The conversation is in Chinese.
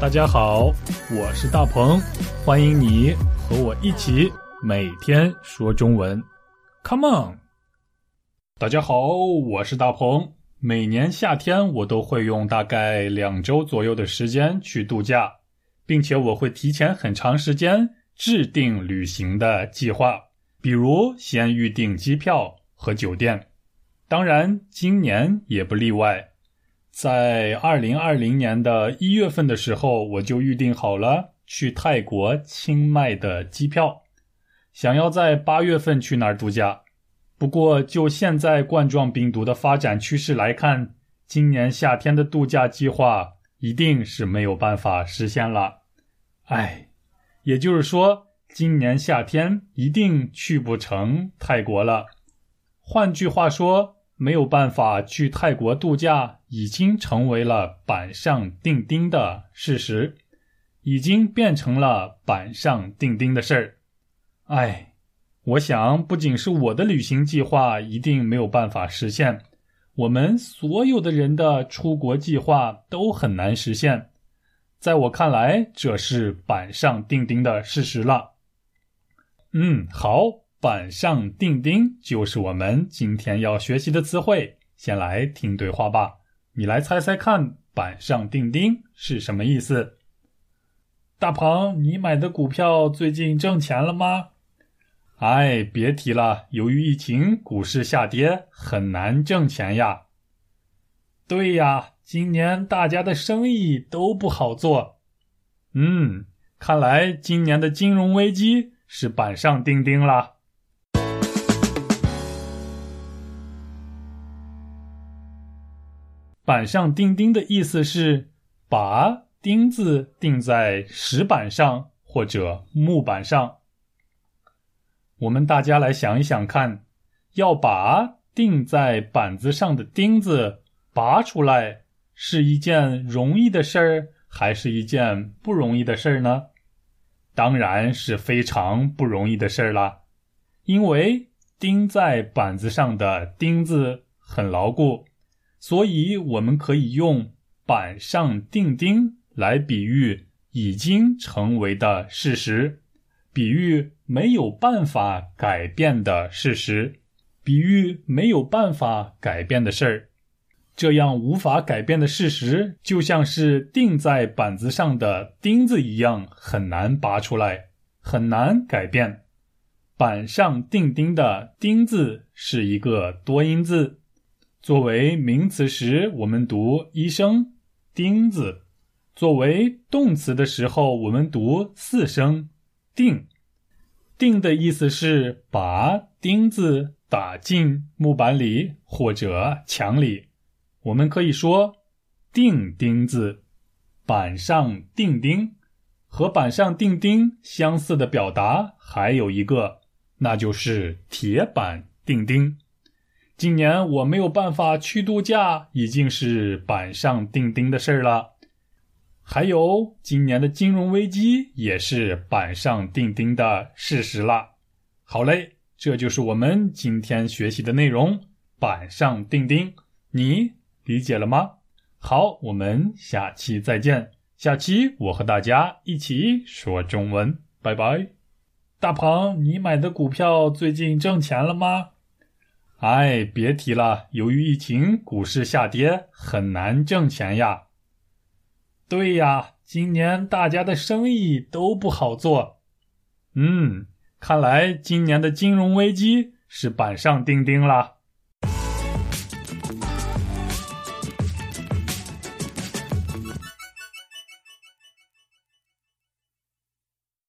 大家好，我是大鹏，欢迎你和我一起每天说中文，Come on！大家好，我是大鹏。每年夏天，我都会用大概两周左右的时间去度假，并且我会提前很长时间制定旅行的计划，比如先预订机票和酒店。当然，今年也不例外。在二零二零年的一月份的时候，我就预定好了去泰国清迈的机票，想要在八月份去那儿度假。不过，就现在冠状病毒的发展趋势来看，今年夏天的度假计划一定是没有办法实现了。哎，也就是说，今年夏天一定去不成泰国了。换句话说。没有办法去泰国度假，已经成为了板上钉钉的事实，已经变成了板上钉钉的事儿。哎，我想不仅是我的旅行计划一定没有办法实现，我们所有的人的出国计划都很难实现。在我看来，这是板上钉钉的事实了。嗯，好。板上钉钉就是我们今天要学习的词汇。先来听对话吧，你来猜猜看，板上钉钉是什么意思？大鹏，你买的股票最近挣钱了吗？哎，别提了，由于疫情，股市下跌，很难挣钱呀。对呀，今年大家的生意都不好做。嗯，看来今年的金融危机是板上钉钉了。板上钉钉的意思是把钉子钉在石板上或者木板上。我们大家来想一想看，要把钉在板子上的钉子拔出来，是一件容易的事儿，还是一件不容易的事儿呢？当然是非常不容易的事儿了，因为钉在板子上的钉子很牢固。所以，我们可以用“板上钉钉”来比喻已经成为的事实，比喻没有办法改变的事实，比喻没有办法改变的事儿。这样无法改变的事实，就像是钉在板子上的钉子一样，很难拔出来，很难改变。板上钉钉的“钉”字是一个多音字。作为名词时，我们读一声“钉子”；作为动词的时候，我们读四声“钉”。钉的意思是把钉子打进木板里或者墙里。我们可以说“钉钉子”，“板上钉钉”。和“板上钉钉”相似的表达还有一个，那就是“铁板钉钉”。今年我没有办法去度假，已经是板上钉钉的事儿了。还有，今年的金融危机也是板上钉钉的事实了。好嘞，这就是我们今天学习的内容，板上钉钉，你理解了吗？好，我们下期再见。下期我和大家一起说中文，拜拜。大鹏，你买的股票最近挣钱了吗？哎，别提了，由于疫情，股市下跌，很难挣钱呀。对呀，今年大家的生意都不好做。嗯，看来今年的金融危机是板上钉钉了。